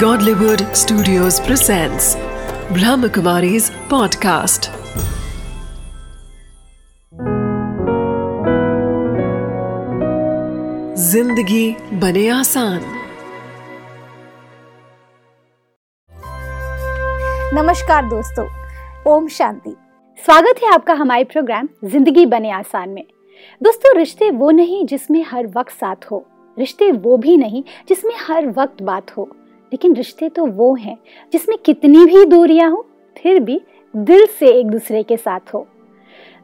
Godlywood Studios presents Brahmakumari's podcast. ज़िंदगी बने आसान। नमस्कार दोस्तों, ओम शांति। स्वागत है आपका हमारे प्रोग्राम ज़िंदगी बने आसान में। दोस्तों, रिश्ते वो नहीं जिसमें हर वक्त साथ हो, रिश्ते वो भी नहीं जिसमें हर वक्त बात हो। लेकिन रिश्ते तो वो हैं, जिसमें कितनी भी दूरियाँ हो, फिर भी दिल से एक दूसरे के साथ हो।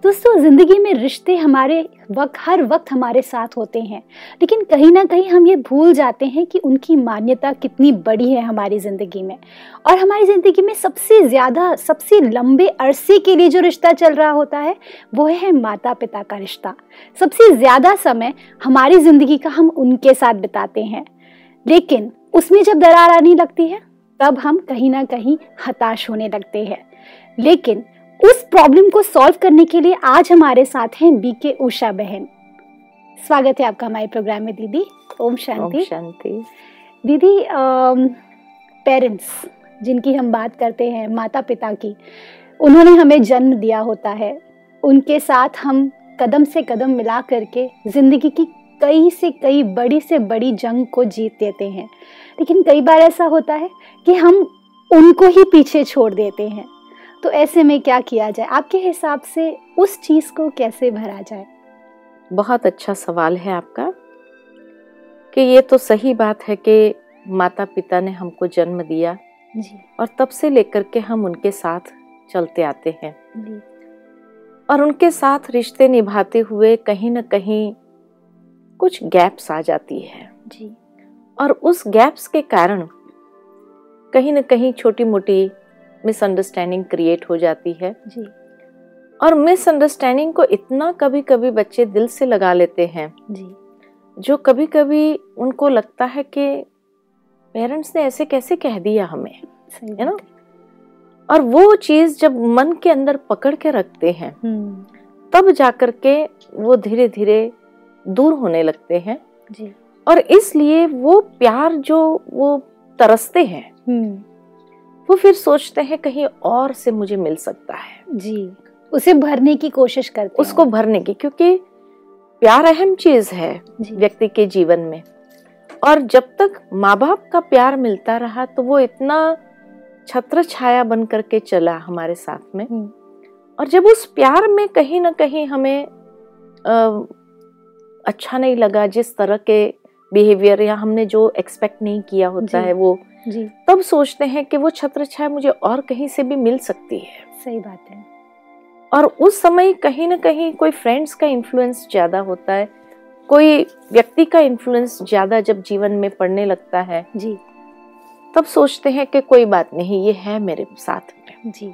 दोस्तों, ज़िंदगी में रिश्ते हमारे वक्त, हर वक्त हमारे साथ होते हैं, लेकिन कहीं ना कहीं हम ये भूल जाते हैं कि उनकी मान्यता कितनी बड़ी है हमारी ज़िंदगी में। और हमारी ज़िंदगी में सबसे ज़्यादा, सबसे लंबे अरसे के लिए जो रिश्ता चल रहा होता है, वो है माता पिता का रिश्ता। सबसे ज़्यादा समय हमारी ज़िंदगी का हम उनके साथ बिताते हैं। लेकिन उसमें जब दरार आने लगती है तब हम कहीं ना कहीं हताश होने लगते हैं। लेकिन उस प्रॉब्लम को सॉल्व करने के लिए आज हमारे साथ हैं बीके उषा बहन। स्वागत है आपका हमारे प्रोग्राम में दीदी। ओम शांति। शांति। दीदी पेरेंट्स जिनकी हम बात करते हैं माता पिता की उन्होंने हमें जन्म दिया होता है। उनके साथ हम कदम से कदम मिला करके ज़िंदगी की कई से कई बड़ी से बड़ी जंग को जीत देते हैं। लेकिन कई बार ऐसा होता है कि हम उनको ही पीछे छोड़ देते हैं। तो ऐसे में क्या किया जाए? आपके हिसाब से उस चीज़ को कैसे भरा जाए? बहुत अच्छा सवाल है आपका कि ये तो सही बात है कि माता पिता ने हमको जन्म दिया जी। और तब से लेकर के हम उनके साथ चलते आते हैं। जी। और उनके साथ रिश्ते निभाते हुए कहीं ना कहीं कुछ गैप्स आ जाती है। जी। और उस गैप्स के कारण कहीं ना कहीं छोटी मोटी मिसअंडरस्टैंडिंग क्रिएट हो जाती है। जी। और मिसअंडरस्टैंडिंग को इतना कभी कभी बच्चे दिल से लगा लेते हैं जी। जो कभी कभी उनको लगता है कि पेरेंट्स ने ऐसे कैसे कह दिया हमें है ना? और वो चीज़ जब मन के अंदर पकड़ के रखते हैं हम्म। तब जाकर के वो धीरे धीरे दूर होने लगते हैं। जी। और इसलिए वो प्यार जो वो तरसते हैं हम्म। वो फिर सोचते हैं कहीं और से मुझे मिल सकता है। जी। उसे भरने की कोशिश करते उसको भरने की क्योंकि प्यार अहम चीज़ है व्यक्ति के जीवन में। और जब तक माँ बाप का प्यार मिलता रहा तो वो इतना छत्र छाया बन करके चला हमारे साथ में। हम्म, और जब उस प्यार में कहीं ना कहीं हमें अ, अच्छा नहीं लगा जिस तरह के बिहेवियर या हमने जो एक्सपेक्ट नहीं किया होता है वो। जी। तब सोचते हैं कि वो छत्र छाया मुझे और कहीं से भी मिल सकती है। सही बात है। और उस समय कहीं ना कहीं कोई फ्रेंड्स का इन्फ्लुएंस ज़्यादा होता है। कोई व्यक्ति का इन्फ्लुएंस ज़्यादा जब जीवन में पड़ने लगता है। जी। तब सोचते हैं कि कोई बात नहीं ये है मेरे साथ में। जी।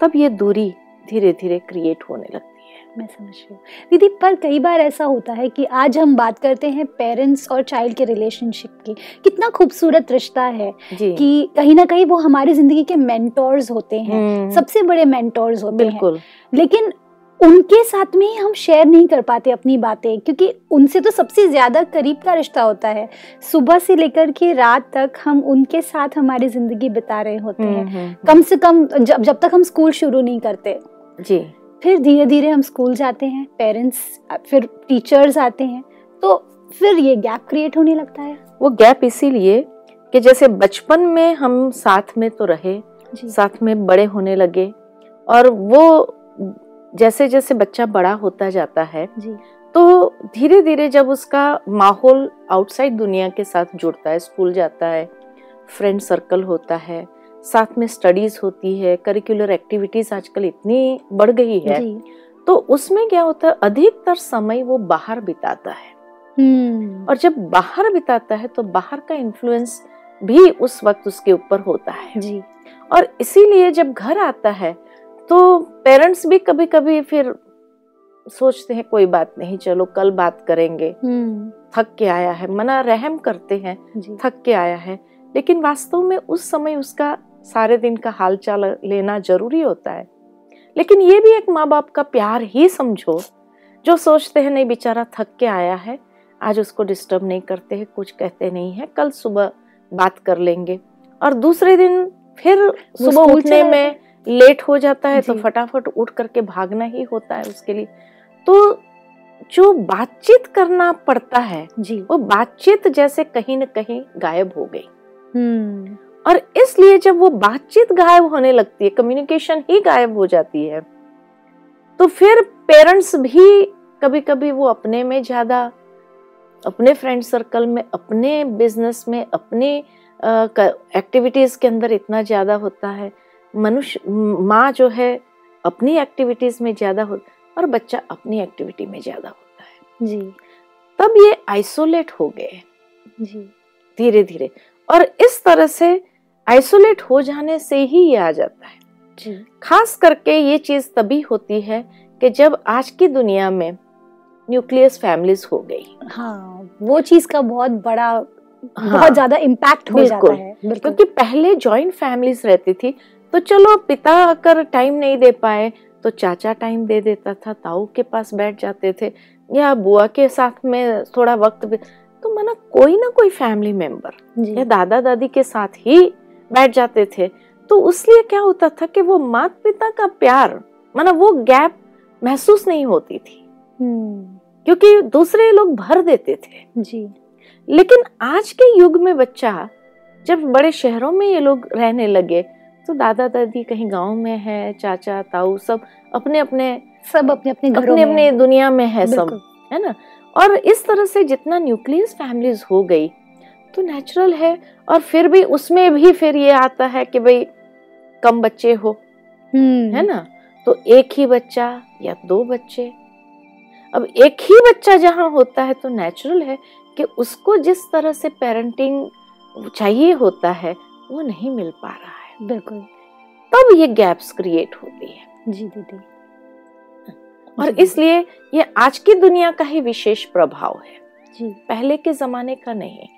तब ये दूरी धीरे धीरे क्रिएट होने लगती है मैं समझ रही हूँ। दीदी पर कई बार ऐसा होता है कि आज हम बात करते हैं पेरेंट्स और चाइल्ड के रिलेशनशिप की। कितना खूबसूरत रिश्ता है कि कहीं ना कहीं वो हमारी ज़िंदगी के मेंटोर्स होते हैं। हम्म, सबसे बड़े मेंटोर्स होते हैं। बिल्कुल। लेकिन उनके साथ में ही हम शेयर नहीं कर पाते अपनी बातें क्योंकि उनसे तो सबसे ज़्यादा करीब का रिश्ता होता है। सुबह से लेकर के रात तक हम उनके साथ हमारी ज़िंदगी बिता रहे होते हैं। हम्म, हम्म, कम से कम जब जब तक हम स्कूल शुरू नहीं करते। जी। फिर धीरे धीरे हम स्कूल जाते हैं पेरेंट्स फिर टीचर्स आते हैं तो फिर ये गैप क्रिएट होने लगता है। वो गैप इसीलिए कि जैसे बचपन में हम साथ में तो रहे साथ में बड़े होने लगे और वो जैसे जैसे बच्चा बड़ा होता जाता है जी। तो धीरे धीरे जब उसका माहौल आउटसाइड दुनिया के साथ जुड़ता है स्कूल जाता है फ्रेंड सर्कल होता है साथ में स्टडीज़ होती है करिकुलर एक्टिविटीज़ आजकल इतनी बढ़ गई है तो उसमें क्या होता है अधिकतर समय वो बाहर बिताता है। हम्म। और जब बाहर बिताता है तो बाहर का इन्फ्लुएंस भी उस वक्त उसके ऊपर होता है। जी। और इसीलिए जब घर आता है तो पेरेंट्स भी कभी कभी फिर सोचते हैं कोई बात नहीं चलो कल बात करेंगे। हम्म। थक के आया है मना रहम करते हैं थक के आया है लेकिन वास्तव में उस समय उसका सारे दिन का हाल चाल लेना ज़रूरी होता है। लेकिन ये भी एक माँ बाप का प्यार ही समझो जो सोचते हैं नहीं बेचारा थक के आया है आज उसको डिस्टर्ब नहीं करते हैं कुछ कहते नहीं है कल सुबह बात कर लेंगे। और दूसरे दिन फिर सुबह उठने में लेट हो जाता है तो फटाफट उठ करके भागना ही होता है उसके लिए। तो जो बातचीत करना पड़ता है जी। वो बातचीत जैसे कहीं न कहीं गायब हो गई। हम्म। और इसलिए जब वो बातचीत गायब होने लगती है कम्युनिकेशन ही गायब हो जाती है तो फिर पेरेंट्स भी कभी कभी वो अपने में ज़्यादा अपने फ्रेंड सर्कल में अपने बिज़नेस में अपने एक्टिविटीज़ के अंदर इतना ज़्यादा होता है। मनुष्य माँ जो है अपनी एक्टिविटीज़ में ज़्यादा हो और बच्चा अपनी एक्टिविटी में ज़्यादा होता है। जी। तब ये आइसोलेट हो गए। जी। धीरे धीरे और इस तरह से आइसोलेट हो जाने से ही ये आ जाता है। जी। खास करके ये चीज़ तभी होती है कि जब आज की दुनिया में न्यूक्लियस फैमिलीज़ हो गई। हाँ वो चीज़ का बहुत बड़ा हाँ, बहुत ज़्यादा इम्पैक्ट हो जाता है। क्योंकि पहले जॉइंट फैमिलीज़ रहती थी तो चलो पिता अगर टाइम नहीं दे पाए तो चाचा टाइम दे देता था ताऊ के पास बैठ जाते थे या बुआ के साथ में थोड़ा वक्त भी तो माना कोई ना कोई फैमिली मेंबर या दादा दादी के साथ ही बैठ जाते थे। तो उसलिए क्या होता था कि वो माता पिता का प्यार माना वो गैप महसूस नहीं होती थी। हम्म। क्योंकि दूसरे लोग भर देते थे। जी। लेकिन आज के युग में बच्चा जब बड़े शहरों में ये लोग रहने लगे तो दादा दादी कहीं गाँव में है चाचा ताऊ सब अपने अपने सब अपने अपने घरों अपने अपने दुनिया में है सब है ना? और इस तरह से जितना न्यूक्लियस फैमिलीज़ हो गई तो नेचुरल है और फिर भी उसमें भी फिर ये आता है कि भाई कम बच्चे हो हम्म। है ना? तो एक ही बच्चा या दो बच्चे? अब एक ही बच्चा जहाँ होता है तो नेचुरल है कि उसको जिस तरह से पेरेंटिंग चाहिए होता है वो नहीं मिल पा रहा है। बिल्कुल। तब ये गैप्स क्रिएट होती है। जी दीदी। और इसलिए ये आज की दुनिया का ही विशेष प्रभाव है। जी। पहले के जमाने का नहीं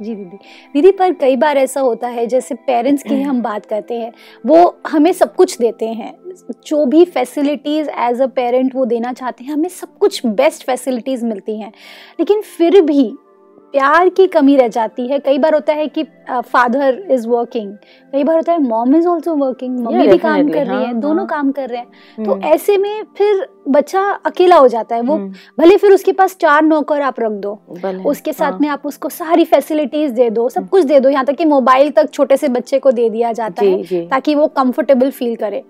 जी दीदी। दीदी पर कई बार ऐसा होता है जैसे पेरेंट्स की हम बात करते हैं वो हमें सब कुछ देते हैं। जो भी फैसिलिटीज़ एज अ पेरेंट वो देना चाहते हैं हमें सब कुछ बेस्ट फैसिलिटीज़ मिलती हैं। लेकिन फिर भी प्यार की कमी रह जाती है। कई बार होता है कि फादर इज़ वर्किंग कई बार होता है mom is also working mummy भी काम कर रही है हाँ, दोनों हाँ। काम कर रहे हैं। तो हम्म, ऐसे में फिर बच्चा अकेला हो जाता है। वो हम्म, भले फिर उसके पास चार नौकर आप रख दो उसके साथ हाँ, में आप उसको सारी फैसिलिटीज़ दे दो सब हम्म। कुछ दे दो। यहाँ तक कि मोबाइल तक छोटे से बच्चे को दे दिया जाता है ताकि वो कंफर्टेबल फील करे।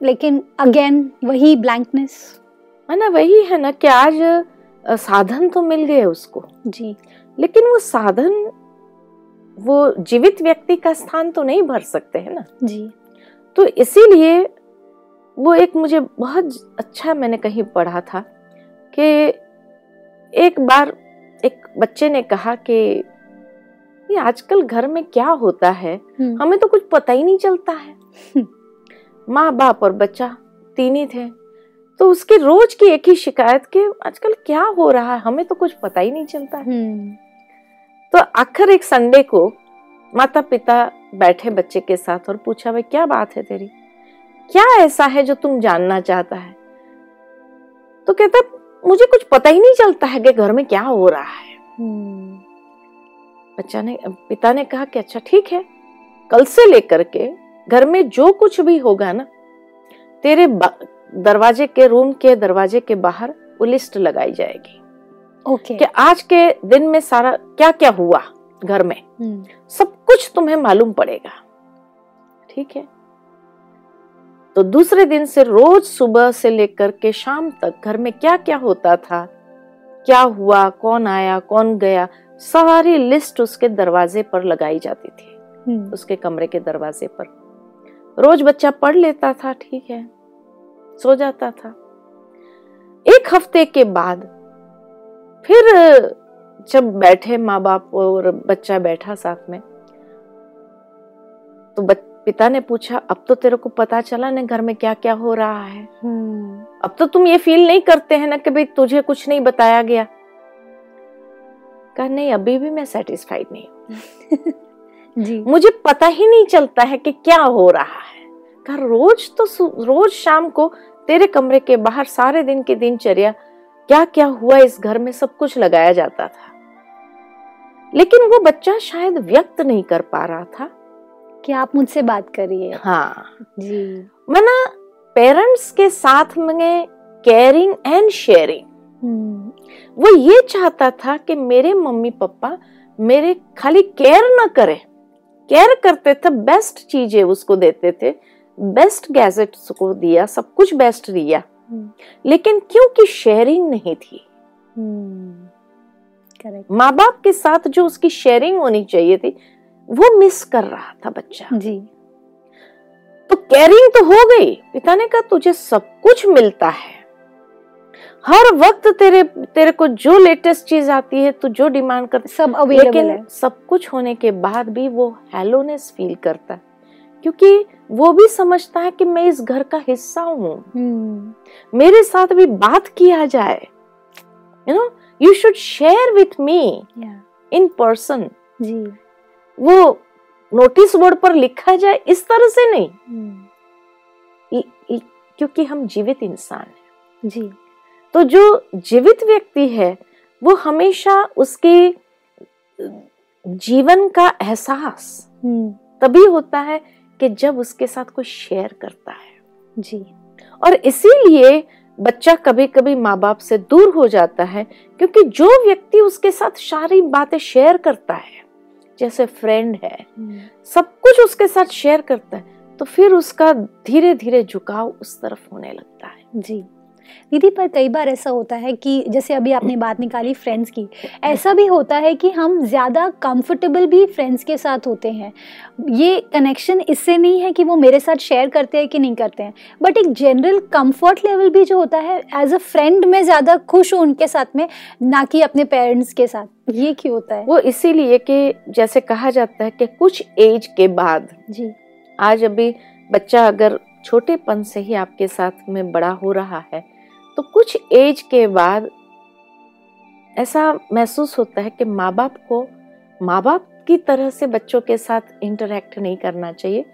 लेकिन अगेन वही ब्लैंकनेस है ना वही है ना कि आज साधन तो मिल गए उसको। जी। लेकिन वो साधन वो जीवित व्यक्ति का स्थान तो नहीं भर सकते है ना? जी। तो इसीलिए वो एक मुझे बहुत अच्छा मैंने कहीं पढ़ा था कि एक बार एक बच्चे ने कहा कि ये आजकल घर में क्या होता है? हम्म, हमें तो कुछ पता ही नहीं चलता है। माँ बाप और बच्चा तीन ही थे तो उसकी रोज की एक ही शिकायत कि आजकल क्या हो रहा है? हमें तो कुछ पता ही नहीं चलता है। हम्म, तो आखिर एक संडे को माता पिता बैठे बच्चे के साथ और पूछा भाई क्या बात है तेरी? क्या ऐसा है जो तुम जानना चाहता है? तो कहता मुझे कुछ पता ही नहीं चलता है कि घर में क्या हो रहा है। हम्म, बच्चा ने पिता ने कहा कि अच्छा ठीक है कल से लेकर के घर में जो कुछ भी होगा ना तेरे दरवाजे के रूम के दरवाजे के बाहर वो लिस्ट लगाई जाएगी। ओके कि आज के दिन में सारा क्या क्या हुआ घर में? हम्म, सब कुछ तुम्हें मालूम पड़ेगा। ठीक है? तो दूसरे दिन से रोज सुबह से लेकर के शाम तक घर में क्या क्या होता था? क्या हुआ? कौन आया? कौन गया? सारी लिस्ट उसके दरवाजे पर लगाई जाती थी। हम्म, उसके कमरे के दरवाजे पर। रोज बच्चा पढ़ लेता था ठीक है? सो जाता था। एक हफ़्ते के बाद फिर जब बैठे माँ बाप और बच्चा बैठा साथ में तो पिता ने पूछा अब तो तेरे को पता चला ना घर में क्या क्या हो रहा है? हम्म, अब तो तुम ये फील नहीं करते हैं ना कि भाई तुझे कुछ नहीं बताया गया. कहा नहीं अभी भी मैं सेटिस्फाइड नहीं हूँ। जी। मुझे पता ही नहीं चलता है कि क्या हो रहा है. कहा रोज तो रोज शाम को तेरे कमरे के बाहर सारे दिन की दिनचर्या क्या क्या हुआ इस घर में सब कुछ लगाया जाता था। लेकिन वो बच्चा शायद व्यक्त नहीं कर पा रहा था। कि आप मुझसे बात करिए। हाँ। जी। मना पेरेंट्स के साथ में केयरिंग एंड शेयरिंग वो ये चाहता था कि मेरे मम्मी पापा मेरे खाली केयर ना करे। केयर करते थे बेस्ट चीज़ें उसको देते थे। बेस्ट गैजेट उसको दिया सब कुछ बेस्ट दिया। लेकिन क्योंकि शेयरिंग नहीं थी। हम्म, माँ बाप के साथ जो उसकी शेयरिंग होनी चाहिए थी वो मिस कर रहा था बच्चा। जी। तो केयरिंग तो हो गई। पिता ने कहा तुझे सब कुछ मिलता है। हर वक्त तेरे तेरे को जो लेटेस्ट चीज़ आती है तू जो डिमांड कर सब अवेलेबल है। सब कुछ होने के बाद भी वो हेलोनेस फील करता है। क्योंकि वो भी समझता है कि मैं इस घर का हिस्सा हूँ। हम्म, मेरे साथ भी बात किया जाए। You know you should share with me in person जी। वो नोटिस बोर्ड पर लिखा जाए इस तरह से नहीं। हम्म, इ- क्योंकि हम जीवित इंसान हैं। जी। तो जो जीवित व्यक्ति है वो हमेशा उसके जीवन का एहसास हम्म, तभी होता है कि जब उसके साथ कोई शेयर करता है। जी। और इसीलिए बच्चा कभी कभी माँ बाप से दूर हो जाता है क्योंकि जो व्यक्ति उसके साथ सारी बातें शेयर करता है जैसे फ्रेंड है हम्म, सब कुछ उसके साथ शेयर करता है तो फिर उसका धीरे धीरे झुकाव उस तरफ़ होने लगता है। जी। दीदी पर कई बार ऐसा होता है कि जैसे अभी आपने बात निकाली फ्रेंड्स की ऐसा भी होता है कि हम ज़्यादा कंफर्टेबल भी फ्रेंड्स के साथ होते हैं। ये कनेक्शन इससे नहीं है कि वो मेरे साथ शेयर करते हैं कि नहीं करते हैं बट एक जनरल कंफर्ट लेवल भी जो होता है एज अ फ्रेंड मैं ज़्यादा खुश हूँ उनके साथ में ना कि अपने पेरेंट्स के साथ। ये क्यों होता है? वो इसीलिए कि जैसे कहा जाता है कि कुछ एज के बाद जी। आज अभी बच्चा अगर छोटेपन से ही आपके साथ में बड़ा हो रहा है तो कुछ एज के बाद ऐसा महसूस होता है कि माँ बाप को माँ बाप की तरह से बच्चों के साथ इंटरेक्ट नहीं करना चाहिए।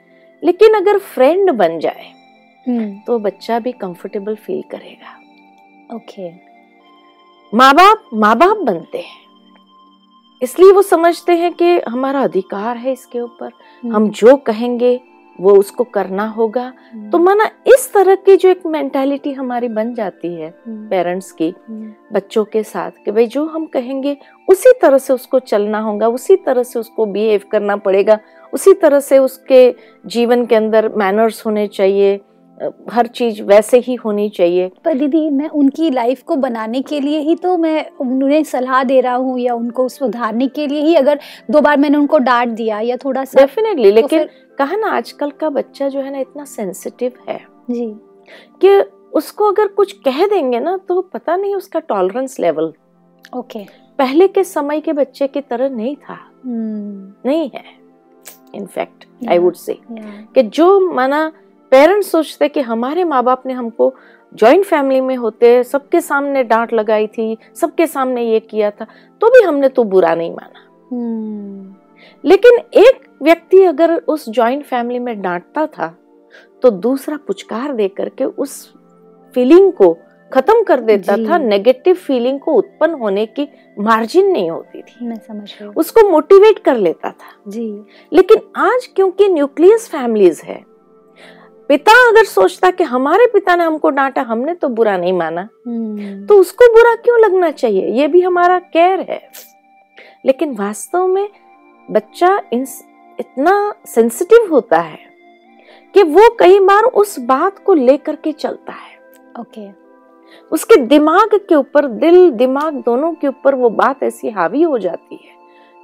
लेकिन अगर फ्रेंड बन जाए हम्म। तो बच्चा भी कंफर्टेबल फील करेगा। ओके। माँ बाप माँ बाप बनते हैं। इसलिए वो समझते हैं कि हमारा अधिकार है इसके ऊपर। हम जो कहेंगे वो उसको करना होगा। तो माना इस तरह की जो एक मेंटालिटी हमारी बन जाती है पेरेंट्स की बच्चों के साथ कि भाई जो हम कहेंगे उसी तरह से उसको चलना होगा उसी तरह से उसको बिहेव करना पड़ेगा उसी तरह से उसके जीवन के अंदर मैनर्स होने चाहिए। हर चीज़ वैसे ही होनी चाहिए। पर दीदी मैं उनकी लाइफ को बनाने के लिए ही तो मैं उन्हें सलाह दे रहा हूँ या उनको सुधारने के लिए ही अगर दो बार मैंने उनको डांट दिया या थोड़ा सा डेफिनेटली तो लेकिन फिर- कहा ना आजकल का बच्चा जो है ना इतना सेंसिटिव है। जी। कि उसको अगर कुछ कह देंगे ना तो पता नहीं उसका टॉलरेंस लेवल ओके पहले के समय के बच्चे की तरह नहीं था। हम्म नहीं है। In fact I. वुड से कि जो माना पेरेंट्स सोचते कि हमारे माँ बाप ने हमको जॉइंट फैमिली में होते सबके सामने डांट लगाई थी सबके सामने ये किया था तो भी हमने तो बुरा नहीं माना। हम्म। लेकिन एक व्यक्ति अगर उस जॉइंट फैमिली में डांटता था तो दूसरा पुचकार दे करके उस फीलिंग को खत्म कर देता था नेगेटिव फीलिंग को उत्पन्न होने की मार्जिन नहीं होती थी। मैं समझ रही उसको मोटिवेट कर लेता था। जी। लेकिन आज क्योंकि न्यूक्लियस फैमिलीज़ है पिता अगर सोचता कि हमारे पिता ने हमको डांटा हमने तो बुरा नहीं माना। हम्म। तो उसको बुरा क्यों लगना चाहिए? ये भी हमारा केयर है। लेकिन वास्तव में बच्चा इतना सेंसिटिव होता है कि वो कई बार उस बात को लेकर के चलता है। ओके उसके दिमाग के ऊपर दिल दिमाग दोनों के ऊपर वो बात ऐसी हावी हो जाती है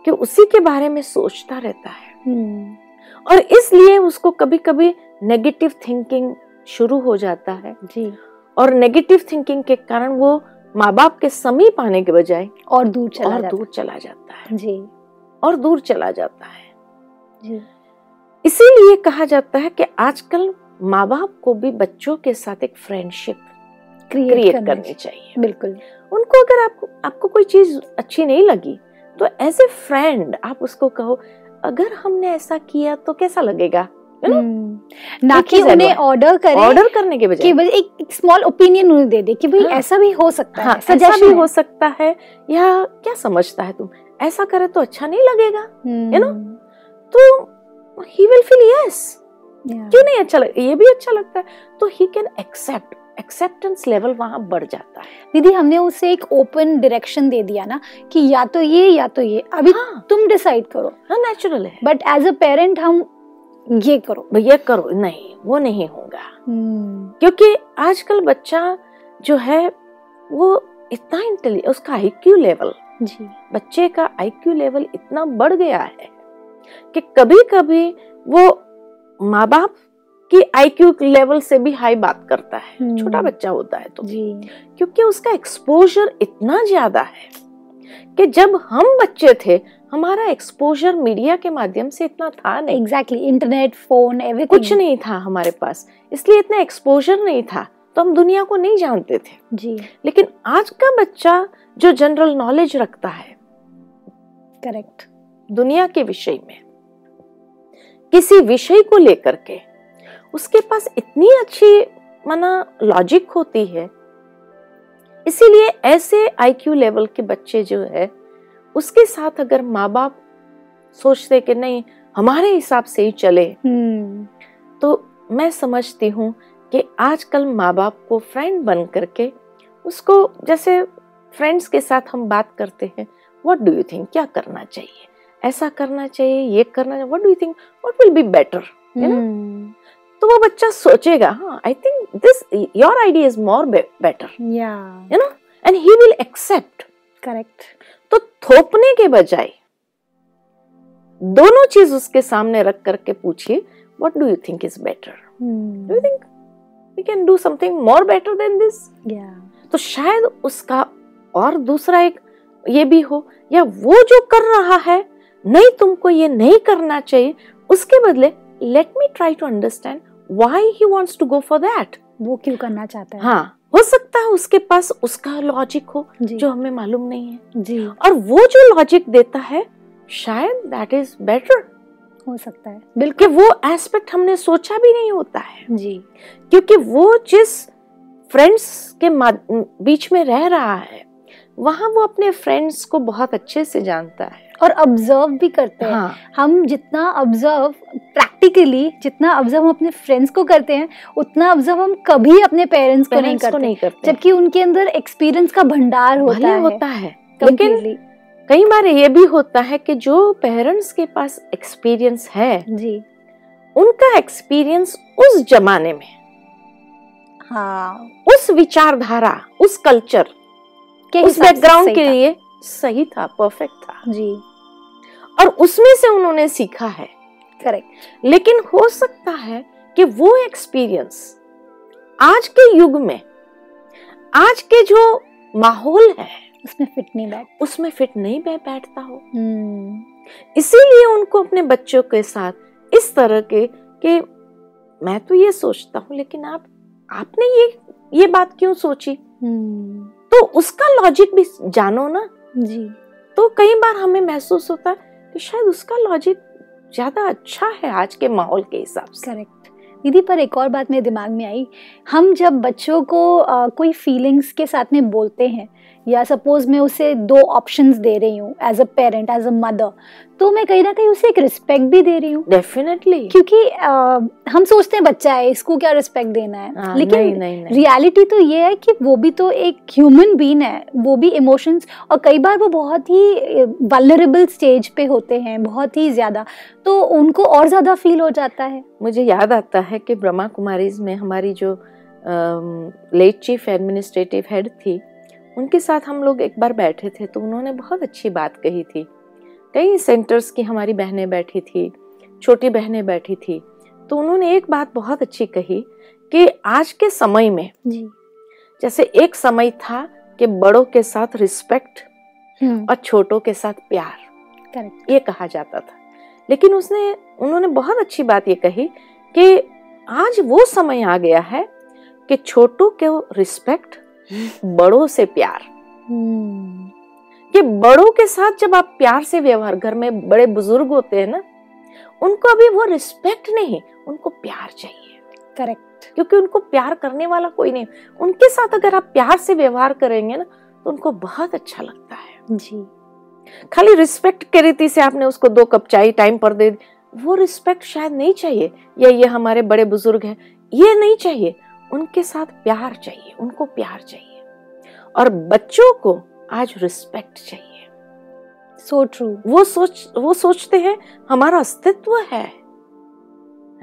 कि उसी के बारे में सोचता रहता है। हम्म। और इसलिए उसको कभी कभी नेगेटिव थिंकिंग शुरू हो जाता है। जी। और नेगेटिव थिंकिंग के कारण वो माँ बाप के समीप आने के बजाय और दूर चला और जाता दूर चला जाता है। जी। और दूर चला जाता है। जी। इसीलिए कहा जाता है कि आजकल माँ बाप को भी बच्चों के साथ एक फ्रेंडशिप क्रिएट करनी चाहिए। बिल्कुल। उनको अगर आपको आपको कोई चीज़ अच्छी नहीं लगी तो एज ए फ्रेंड आप उसको कहो अगर हमने ऐसा किया तो कैसा लगेगा? ना कि उन्हें ऑर्डर करें ऑर्डर करने के कि बजाय बस एक, स्मॉल ओपिनियन उन्हें दे दे कि भाई हाँ। ऐसा भी हो सकता हाँ है ऐसा भी हो। सकता है या क्या समझता है तुम? ऐसा करे तो अच्छा नहीं लगेगा हम्म, you know? तो ही विल फील यस क्यों नहीं अच्छा लग? ये भी अच्छा लगता है। तो he can accept acceptance level वहाँ बढ़ जाता है। दीदी हमने उसे एक ओपन डायरेक्शन दे दिया ना कि या तो ये या तो ये। अभी हाँ। तुम डिसाइड करो। हाँ नेचुरल है। बट एज अ पेरेंट हम ये करो भैया करो नहीं वो नहीं होगा। हम्म, क्योंकि आजकल बच्चा जो है वो इतना इंटेलिजेंट उसका आईक्यू लेवल जी। बच्चे का आईक्यू लेवल इतना बढ़ गया है कि कभी कभी वो माँ बाप की आईक्यू लेवल से भी हाई बात करता है। हम्म। छोटा बच्चा होता है तो। जी। क्योंकि उसका एक्सपोजर इतना ज़्यादा है कि जब हम बच्चे थे हमारा एक्सपोजर मीडिया के माध्यम से इतना था नहीं। एग्जैक्टली इंटरनेट फ़ोन एवरीथिंग कुछ नहीं था हमारे पास इसलिए इतना एक्सपोजर नहीं था तो हम दुनिया को नहीं जानते थे। जी। लेकिन आज का बच्चा जो जनरल नॉलेज रखता है करेक्ट दुनिया के विषय में किसी विषय को लेकर के उसके पास इतनी अच्छी मना लॉजिक होती है इसीलिए ऐसे आईक्यू लेवल के बच्चे जो है उसके साथ अगर माँ बाप सोचते कि नहीं हमारे हिसाब से ही चले। हम्म। तो मैं समझती हूँ कि आजकल माँ बाप को फ्रेंड बन करके उसको जैसे फ्रेंड्स के साथ हम बात करते हैं व्हाट डू यू थिंक क्या करना चाहिए? ऐसा करना चाहिए ये करना चाहिए what do you think what will be better तो वो बच्चा सोचेगा हाँ I think this your idea is more better you know and he will accept correct तो थोपने के बजाय दोनों चीज़ उसके सामने रख करके पूछिए what do you think is better do you think we can do something more better than this या तो शायद उसका और दूसरा एक ये भी हो या वो जो कर रहा है नहीं तुमको ये नहीं करना चाहिए उसके बदले let me try to understand why he wants to go for that वो क्यों करना चाहता है? हाँ हो सकता है उसके पास उसका लॉजिक हो जो। हमें मालूम नहीं है। जी। और वो जो लॉजिक देता है शायद दैट इज़ बेटर हो सकता है। बिल्कुल। वो एस्पेक्ट हमने सोचा भी नहीं होता है। जी। क्योंकि वो जिस फ्रेंड्स के बीच में रह रहा है वहाँ वो अपने फ्रेंड्स को बहुत अच्छे से जानता है और ऑब्ज़र्व भी करते हैं। हाँ। हम जितना ऑब्ज़र्व प्रैक्टिकली जितना ऑब्ज़र्व हम अपने फ्रेंड्स को करते हैं उतना ऑब्ज़र्व हम कभी अपने पेरेंट्स को नहीं को करते। नहीं करते। जबकि उनके अंदर एक्सपीरियंस का भंडार होता है। होता है लेकिन कई बार ये भी होता है कि जो पेरेंट्स के पास एक्सपीरियंस है जी। उनका एक्सपीरियंस उस जमाने में। हाँ। उस विचारधारा उस कल्चर के उस बैकग्राउंड के लिए सही था परफेक्ट था। जी। और उसमें से उन्होंने सीखा है। करेक्ट लेकिन हो सकता है कि वो एक्सपीरियंस आज के युग में आज के जो माहौल है उसमें फिट नहीं बैठ उसमें फिट नहीं बै- बैठता हो। हम्म, इसीलिए उनको अपने बच्चों के साथ इस तरह के कि मैं तो ये सोचता हूँ लेकिन आप आपने ये ये बात क्यों सोची? हम्म, तो उसका लॉजिक भी जानो ना। जी। तो कई बार हमें महसूस होता है कि शायद उसका लॉजिक ज़्यादा अच्छा है आज के माहौल के हिसाब से। करेक्ट दीदी पर एक और बात मेरे दिमाग में आई। हम जब बच्चों को आ, कोई फीलिंग्स के साथ में बोलते हैं या सपोज़ मैं उसे दो ऑप्शंस दे रही हूँ as a parent as a mother तो मैं कहीं ना कहीं उसे एक रिस्पेक्ट भी दे रही हूँ। डेफिनेटली क्योंकि अ, हम सोचते हैं बच्चा है इसको क्या रिस्पेक्ट देना है? नहीं लेकिन नहीं नहीं रियलिटी तो ये है कि वो भी तो एक ह्यूमन बीन है वो भी इमोशंस और कई बार वो बहुत ही वल्नरेबल स्टेज पे होते हैं बहुत ही ज़्यादा तो उनको और ज़्यादा फील हो जाता है। मुझे याद आता है कि ब्रह्मा कुमारीज में हमारी जो लेट चीफ एडमिनिस्ट्रेटिव हेड थी उनके साथ हम लोग एक बार बैठे थे तो उन्होंने बहुत अच्छी बात कही थी। कई सेंटर्स की हमारी बहनें बैठी थी छोटी बहनें बैठी थी तो उन्होंने एक बात बहुत अच्छी कही कि आज के समय में जी। जैसे एक समय था कि बड़ों के साथ रिस्पेक्ट और छोटों के साथ प्यार ये कहा जाता था। लेकिन उसने उन्होंने बहुत अच्छी बात ये कही कि आज वो समय आ गया है कि छोटों के रिस्पेक्ट बड़ों से प्यार। कि बड़ों के साथ जब आप प्यार से व्यवहार घर में बड़े बुज़ुर्ग होते हैं ना उनको अभी वो रिस्पेक्ट नहीं उनको प्यार चाहिए। करेक्ट क्योंकि उनको प्यार करने वाला कोई नहीं। उनके साथ अगर आप प्यार से व्यवहार करेंगे ना तो उनको बहुत अच्छा लगता है। जी। खाली रिस्पेक्ट के रीति से आपने उसको दो कप चाय टाइम पर दे दी, वो रिस्पेक्ट शायद नहीं चाहिए या ये हमारे बड़े बुज़ुर्ग हैं ये नहीं चाहिए। उनके साथ प्यार चाहिए उनको प्यार चाहिए। और बच्चों को आज रिस्पेक्ट चाहिए। सो ट्रू वो सोच वो सोचते हैं हमारा अस्तित्व है।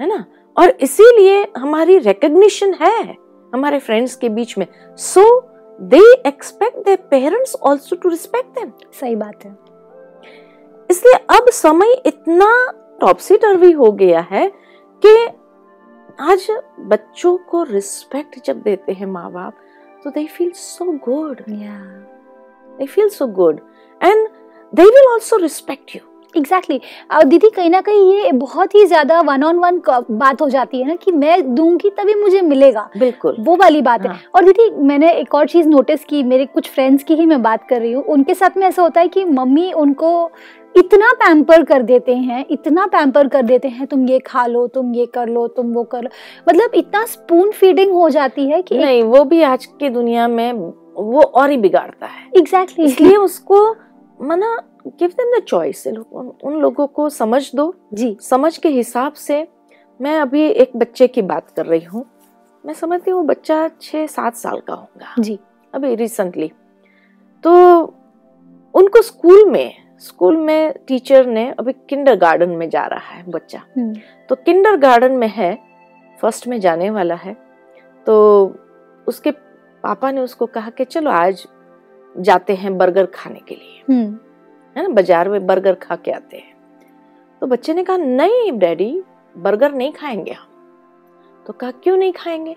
है ना? और इसीलिए हमारी रिकग्निशन है हमारे फ्रेंड्स के बीच में। So they expect their parents also to respect them सही बात है। इसलिए अब समय इतना टॉपसी टर्वी हो गया है कि आज बच्चों को रिस्पेक्ट जब देते हैं माँ बाप तो they feel so good they feel so good and they will also respect you exactly exactly. दीदी कहीं ना कहीं ये बहुत ही ज़्यादा वन ऑन वन बात हो जाती है ना कि मैं दूँगी तभी मुझे मिलेगा। बिल्कुल। वो वाली बात. है। हाँ। और दीदी मैंने एक और चीज़ नोटिस की मेरे कुछ फ्रेंड्स की ही मैं बात कर रही हूँ। उनके साथ में ऐसा होता है कि मम्मी उनको इतना पैम्पर कर देते हैं इतना पैम्पर कर देते हैं तुम ये खा लो तुम ये कर लो तुम वो कर लो। मतलब इतना स्पून फीडिंग हो जाती है कि नहीं वो भी आज की दुनिया में वो और ही बिगाड़ता है। Exactly exactly. इसलिए उसको मना गिव देम द चॉइस उन, लोगों को समझ दो। जी। समझ के हिसाब से मैं अभी एक बच्चे की बात कर रही हूँ। मैं समझती हूँ बच्चा छः सात साल का होगा। जी। अभी रिसेंटली तो उनको स्कूल में स्कूल में टीचर ने अभी किंडर गार्डन में जा रहा है बच्चा। हम्म, तो किंडर गार्डन में है फ़र्स्ट में जाने वाला है। तो उसके पापा ने उसको कहा कि चलो आज जाते हैं बर्गर खाने के लिए। हम्म, है ना? बाज़ार में बर्गर खा के आते हैं। तो बच्चे ने कहा नहीं डैडी बर्गर नहीं खाएँगे हम। तो कहा क्यों नहीं खाएँगे?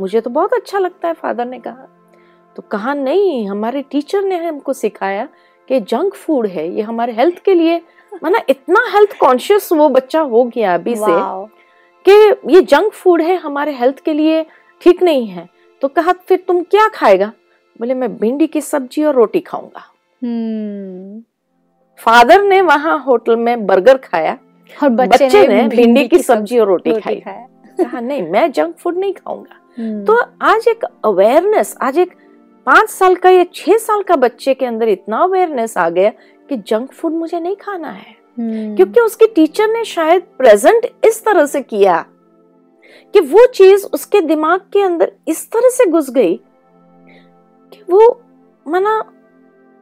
मुझे तो बहुत अच्छा लगता है फादर ने कहा। तो कहा नहीं हमारे टीचर ने हमको सिखाया कि जंक फ़ूड है ये हमारे हेल्थ के लिए माना इतना हेल्थ कॉन्शियस वो बच्चा हो गया अभी से कि ये जंक फ़ूड है हमारे हेल्थ के लिए ठीक नहीं है। तो कहा फिर तुम क्या खाएगा? बोले मैं भिंडी की सब्ज़ी और रोटी खाऊँगा। हम्म, फादर ने वहाँ होटल में बर्गर खाया। और बच्चे बच्चे ने भिंडी की सब्ज़ी और रोटी रोटी खाई। कहा नहीं मैं जंक फ़ूड नहीं खाऊँगा। हम्म, तो आज एक अवेयरनेस आज एक पाँच साल का या छह साल का बच्चे के अंदर इतना अवेयरनेस आ गया कि जंक फ़ूड मुझे नहीं खाना है। हम्म, क्योंकि उसकी टीचर ने शायद प्रेजेंट इस तरह से किया कि वो चीज़ उसके दिमाग के अंदर इस तरह से घुस गई कि वो माना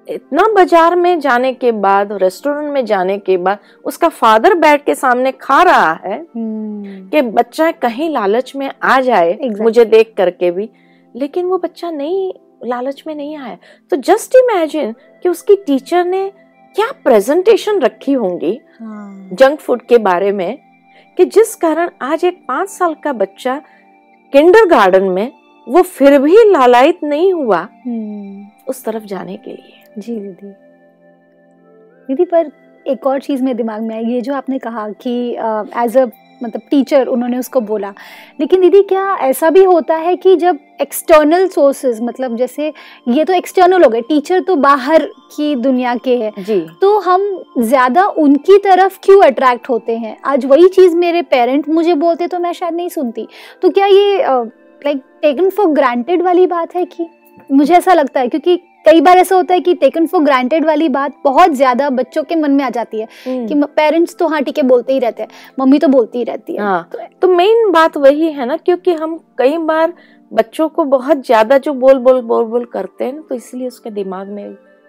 इतना बाज़ार में जाने के बाद रेस्टोरेंट में जाने के बाद उसका फादर बैठ के सामने खा रहा है हम्म, कि बच्चा कहीं लालच में आ जाए Exactly. मुझे देख करके भी। लेकिन वो बच्चा नहीं लालच में नहीं आया। तो जस्ट इमेजिन कि उसकी टीचर ने क्या प्रेजेंटेशन रखी होंगी हाँ, जंक फ़ूड के बारे में कि जिस कारण आज एक पाँच साल का बच्चा किंडर गार्डन में वो फिर भी लालायित नहीं हुआ हम्म, उस तरफ़ जाने के लिए। जी दीदी। दीदी पर एक और चीज़ मेरे दिमाग में आई ये जो आपने कहा कि एज अ मतलब टीचर उन्होंने उसको बोला। लेकिन दीदी क्या ऐसा भी होता है कि जब एक्सटर्नल सोर्सेज मतलब जैसे ये तो एक्सटर्नल हो गए टीचर तो बाहर की दुनिया के हैं। जी। तो हम ज़्यादा उनकी तरफ़ क्यों अट्रैक्ट होते हैं? आज वही चीज़ मेरे पेरेंट मुझे बोलते तो मैं शायद नहीं सुनती। तो क्या ये लाइक टेकन फॉर ग्रांटेड वाली बात है कि मुझे ऐसा लगता है? क्योंकि कई बार ऐसा होता है कि टेकन फॉर ग्रांटेड वाली बात बहुत ज़्यादा बच्चों के मन में आ जाती है कि पेरेंट्स तो हाँ ठीक है बोलते ही रहते हैं मम्मी तो बोलती ही रहती है। हाँ। तो मेन बात वही है ना क्योंकि हम कई बार बच्चों को बहुत ज़्यादा जो बोल बोल बोल बोल करते हैं ना तो इसलिए उसके दिमाग में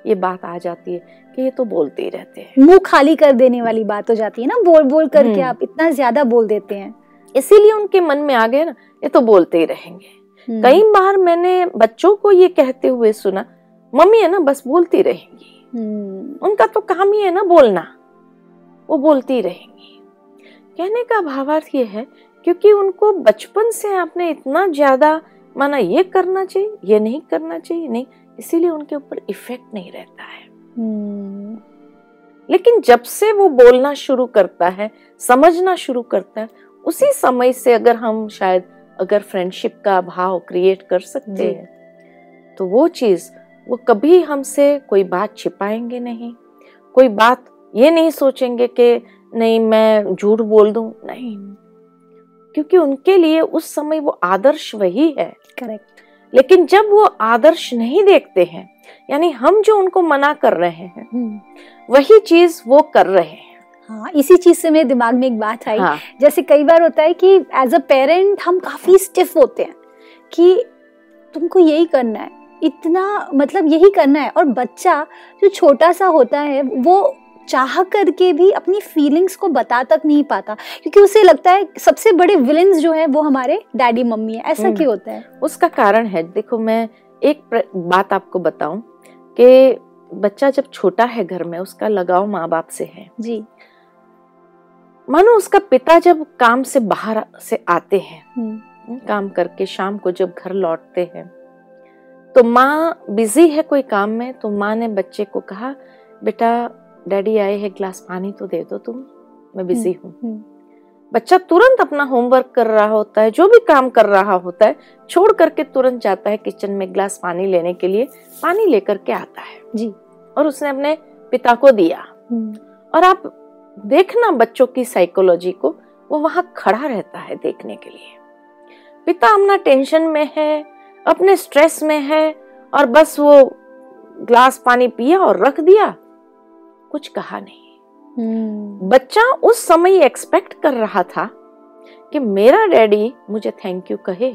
ये बात आ जाती है कि ये तो बोलते ही रहते हैं। मुँह खाली कर देने वाली बात हो जाती है ना बोल बोल करके हम्म। आप इतना ज़्यादा बोल देते हैं। इसीलिए उनके मन में आ गए ना ये तो बोलते ही रहेंगे। हम्म, कई बार मैंने बच्चों को ये कहते हुए सुना मम्मी है ना बस बोलती रहेंगी। हम्म, उनका तो काम ही है ना बोलना। वो बोलती रहेंगी। कहने का भावार्थ ये है क्योंकि उनको बचपन से आपने इतना ज़्यादा माना ये करना चाहिए ये नहीं करना चाहिए नहीं इसीलिए उनके ऊपर इफ़ेक्ट नहीं रहता है। हम्म, लेकिन जब से वो बोलना शुरू करता है समझना शुरू करता है उसी समय से अगर हम शायद अगर फ्रेंडशिप का भाव क्रिएट कर सकते। हैं तो वो चीज़ वो कभी हमसे कोई बात छिपाएँगे नहीं। कोई बात ये नहीं सोचेंगे कि नहीं मैं झूठ बोल दूँ। नहीं। क्योंकि उनके लिए उस समय वो आदर्श वही है। करेक्ट लेकिन जब वो आदर्श नहीं देखते हैं यानी हम जो उनको मना कर रहे हैं वही चीज़ वो कर रहे हैं। हाँ इसी चीज़ से मेरे दिमाग में एक बात आई। हाँ। जैसे कई बार होता है कि एज अ पेरेंट हम काफ़ी स्टिफ होते हैं कि तुमको यही करना है। इतना मतलब यही करना है। और बच्चा जो छोटा सा होता है वो चाह करके भी अपनी फीलिंग्स को बता तक नहीं पाता। क्योंकि उसे लगता है सबसे बड़े विलेंस जो है वो हमारे डैडी मम्मी है। ऐसा हम्म। क्यों होता है? उसका कारण है देखो मैं एक बात आपको बताऊँ कि बच्चा जब छोटा है घर में उसका लगाव माँ बाप से है। जी। मानो उसका पिता जब काम से बाहर से आते हैं हम्म, काम करके शाम को जब घर लौटते हैं तो माँ बिज़ी है कोई काम में तो माँ ने बच्चे को कहा बेटा डैडी आए हैं ग्लास पानी तो दे दो तुम मैं बिज़ी हूँ। हम्म, बच्चा तुरंत अपना होमवर्क कर रहा होता है जो भी काम कर रहा होता है छोड़ करके तुरंत जाता है किचन में ग्लास पानी लेने के लिए पानी लेकर के आता है। जी। और उसने अपने पिता को दिया। हम्म, और आप देखना बच्चों की साइकोलॉजी को वो वहाँ खड़ा रहता है देखने के लिए। पिता अपना टेंशन में है अपने स्ट्रेस में है और बस वो ग्लास पानी पिया और रख दिया। कुछ कहा नहीं। हम्म, बच्चा उस समय एक्सपेक्ट कर रहा था कि मेरा डैडी मुझे थैंक यू कहे।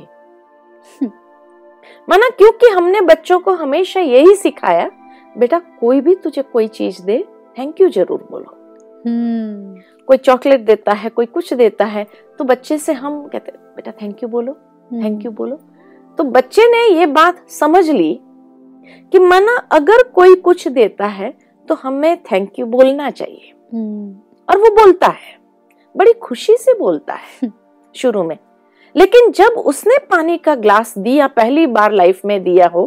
माना क्योंकि हमने बच्चों को हमेशा यही सिखाया बेटा कोई भी तुझे कोई चीज़ दे थैंक यू ज़रूर बोलो। हम्म, कोई चॉकलेट देता है कोई कुछ देता है तो बच्चे से हम कहते बेटा थैंक यू बोलो हम्म, थैंक यू बोलो। तो बच्चे ने ये बात समझ ली कि माना अगर कोई कुछ देता है तो हमें थैंक यू बोलना चाहिए। हम्म, और वो बोलता है बड़ी खुशी से बोलता है शुरू में। लेकिन जब उसने पानी का ग्लास दिया पहली बार लाइफ में दिया हो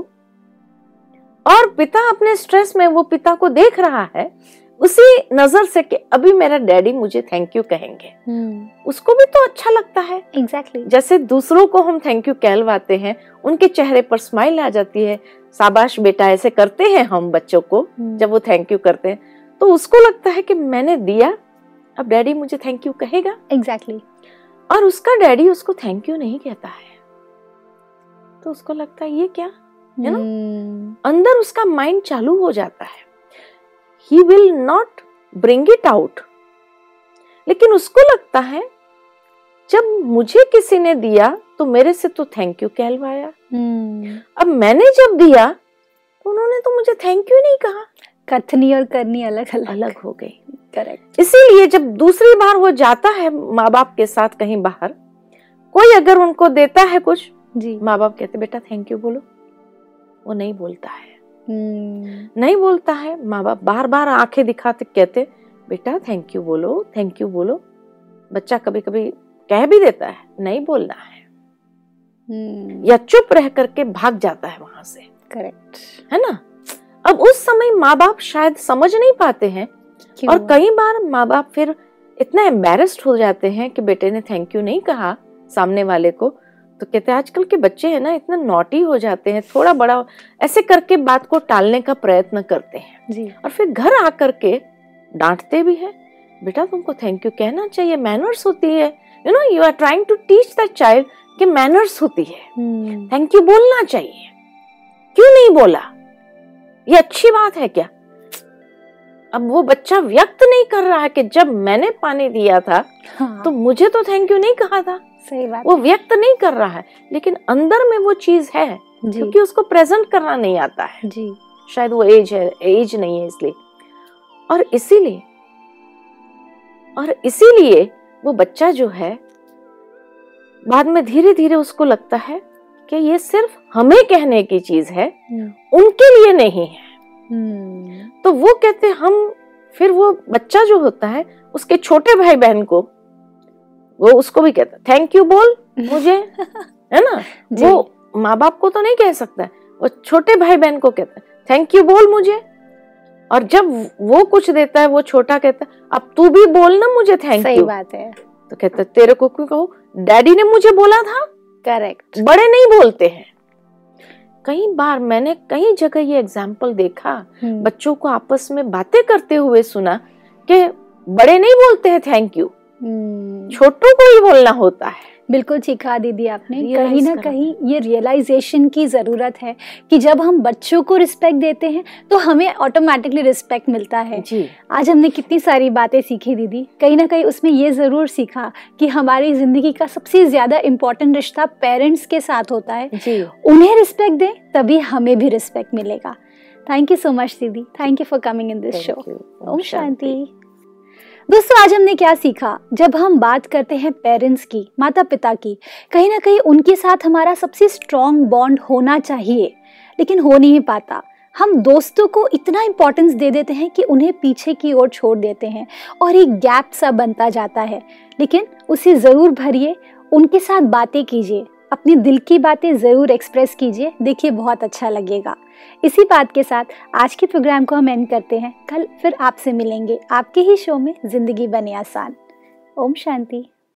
और पिता अपने स्ट्रेस में वो पिता को देख रहा है उसी नज़र से कि अभी मेरा डैडी मुझे थैंक यू कहेंगे। हम्म, उसको भी तो अच्छा लगता है। Exactly exactly. जैसे दूसरों को हम थैंक यू कहलवाते हैं उनके चेहरे पर स्माइल आ जाती है। शाबाश बेटा ऐसे करते हैं हम बच्चों को hmm. जब वो थैंक यू करते हैं। तो उसको लगता है कि मैंने दिया अब डैडी मुझे थैंक यू कहेगा। Exactly exactly. और उसका डैडी उसको थैंक यू नहीं कहता है। तो उसको लगता है ये क्या? है ना? हम्म, अंदर उसका माइंड चालू हो जाता है। He will not bring it out लेकिन उसको लगता है जब मुझे किसी ने दिया तो मेरे से तो थैंक यू कहलवाया। हम्म, अब मैंने जब दिया तो उन्होंने तो मुझे थैंक यू नहीं कहा। कथनी और करनी अलग अलग अलग हो गई। करेक्ट इसीलिए जब दूसरी बार वो जाता है माँ बाप के साथ कहीं बाहर कोई अगर उनको देता है कुछ जी। माँ बाप कहते बेटा थैंक यू बोलो। वो नहीं बोलता है। नहीं बोलता है। माँ बाप बार बार आँखें दिखाते कहते बेटा थैंक यू बोलो थैंक यू बोलो। बच्चा कभी कभी कह भी देता है नहीं बोलना है। हम्म, या चुप रह करके भाग जाता है वहाँ से। करेक्ट है ना? अब उस समय माँ बाप शायद समझ नहीं पाते हैं और कई बार माँ बाप फिर इतना एम्बेरस्ड हो जाते हैं कि बेटे ने थैंक यू नहीं कहा सामने वाले को। तो कहते हैं आजकल के बच्चे हैं ना इतना नोटी हो जाते हैं थोड़ा बड़ा ऐसे करके बात को टालने का प्रयत्न करते हैं। जी। और फिर घर आकर के डांटते भी है बेटा तुमको थैंक यू कहना चाहिए मैनर्स होती है। You know you are trying to teach the child कि मैनर्स होती है। हम्म, थैंक यू बोलना चाहिए। क्यों नहीं बोला? ये अच्छी बात है क्या? अब वो बच्चा व्यक्त नहीं कर रहा है कि जब मैंने पानी दिया था हाँ, तो मुझे तो थैंक यू नहीं कहा था। सही बात वो व्यक्त नहीं कर रहा है लेकिन अंदर में वो चीज़ है क्योंकि उसको प्रेजेंट करना नहीं आता है। जी। शायद वो एज है एज नहीं है इसलिए। और इसीलिए और इसीलिए वो बच्चा जो है बाद में धीरे धीरे उसको लगता है कि ये सिर्फ़ हमें कहने की चीज़ है हम्म, उनके लिए नहीं है। हम्म, तो वो कहते हम फिर वो बच्चा जो होता है उसके छोटे भाई बहन को वो उसको भी कहता थैंक यू बोल मुझे। है ना? वो माँ बाप को तो नहीं कह सकता है वो छोटे भाई बहन को कहता है थैंक यू बोल मुझे। और जब वो कुछ देता है वो छोटा कहता है अब तू भी बोल ना मुझे थैंक सही यू बात है। तो कहता तेरे को क्यों कहो? डैडी ने मुझे बोला था। करेक्ट बड़े नहीं बोलते हैं। कई बार मैंने कई जगह ये एग्ज़ाम्पल देखा बच्चों को आपस में बातें करते हुए सुना कि बड़े नहीं बोलते हैं थैंक यू हम्म, छोटों को ही बोलना होता है। बिल्कुल सिखा दीदी आपने। कहीं ना कहीं ये रियलाइजेशन की ज़रूरत है कि जब हम बच्चों को रिस्पेक्ट देते हैं तो हमें ऑटोमेटिकली रिस्पेक्ट मिलता है। जी। आज हमने कितनी सारी बातें सीखी दीदी। कहीं ना कहीं उसमें ये ज़रूर सीखा कि हमारी ज़िंदगी का सबसे ज़्यादा इम्पोर्टेंट रिश्ता पेरेंट्स के साथ होता है। जी। उन्हें रिस्पेक्ट दें तभी हमें भी रिस्पेक्ट मिलेगा। थैंक यू सो मच दीदी। Thank you for coming in this show. ओम शांति। दोस्तों आज हमने क्या सीखा? जब हम बात करते हैं पेरेंट्स की माता पिता की, कहीं ना कहीं उनके साथ हमारा सबसे स्ट्रॉन्ग बॉन्ड होना चाहिए। लेकिन हो नहीं पाता। हम दोस्तों को इतना इम्पोर्टेंस दे देते हैं कि उन्हें पीछे की ओर छोड़ देते हैं और एक गैप सा बनता जाता है। लेकिन उसे ज़रूर भरिए, उनके साथ बातें कीजिए, अपने दिल की बातें ज़रूर एक्सप्रेस कीजिए, देखिए बहुत अच्छा लगेगा। इसी बात के साथ आज के प्रोग्राम को हम एंड करते हैं। कल फिर आपसे मिलेंगे। आपके ही शो में ज़िंदगी बने आसान। ओम शांति।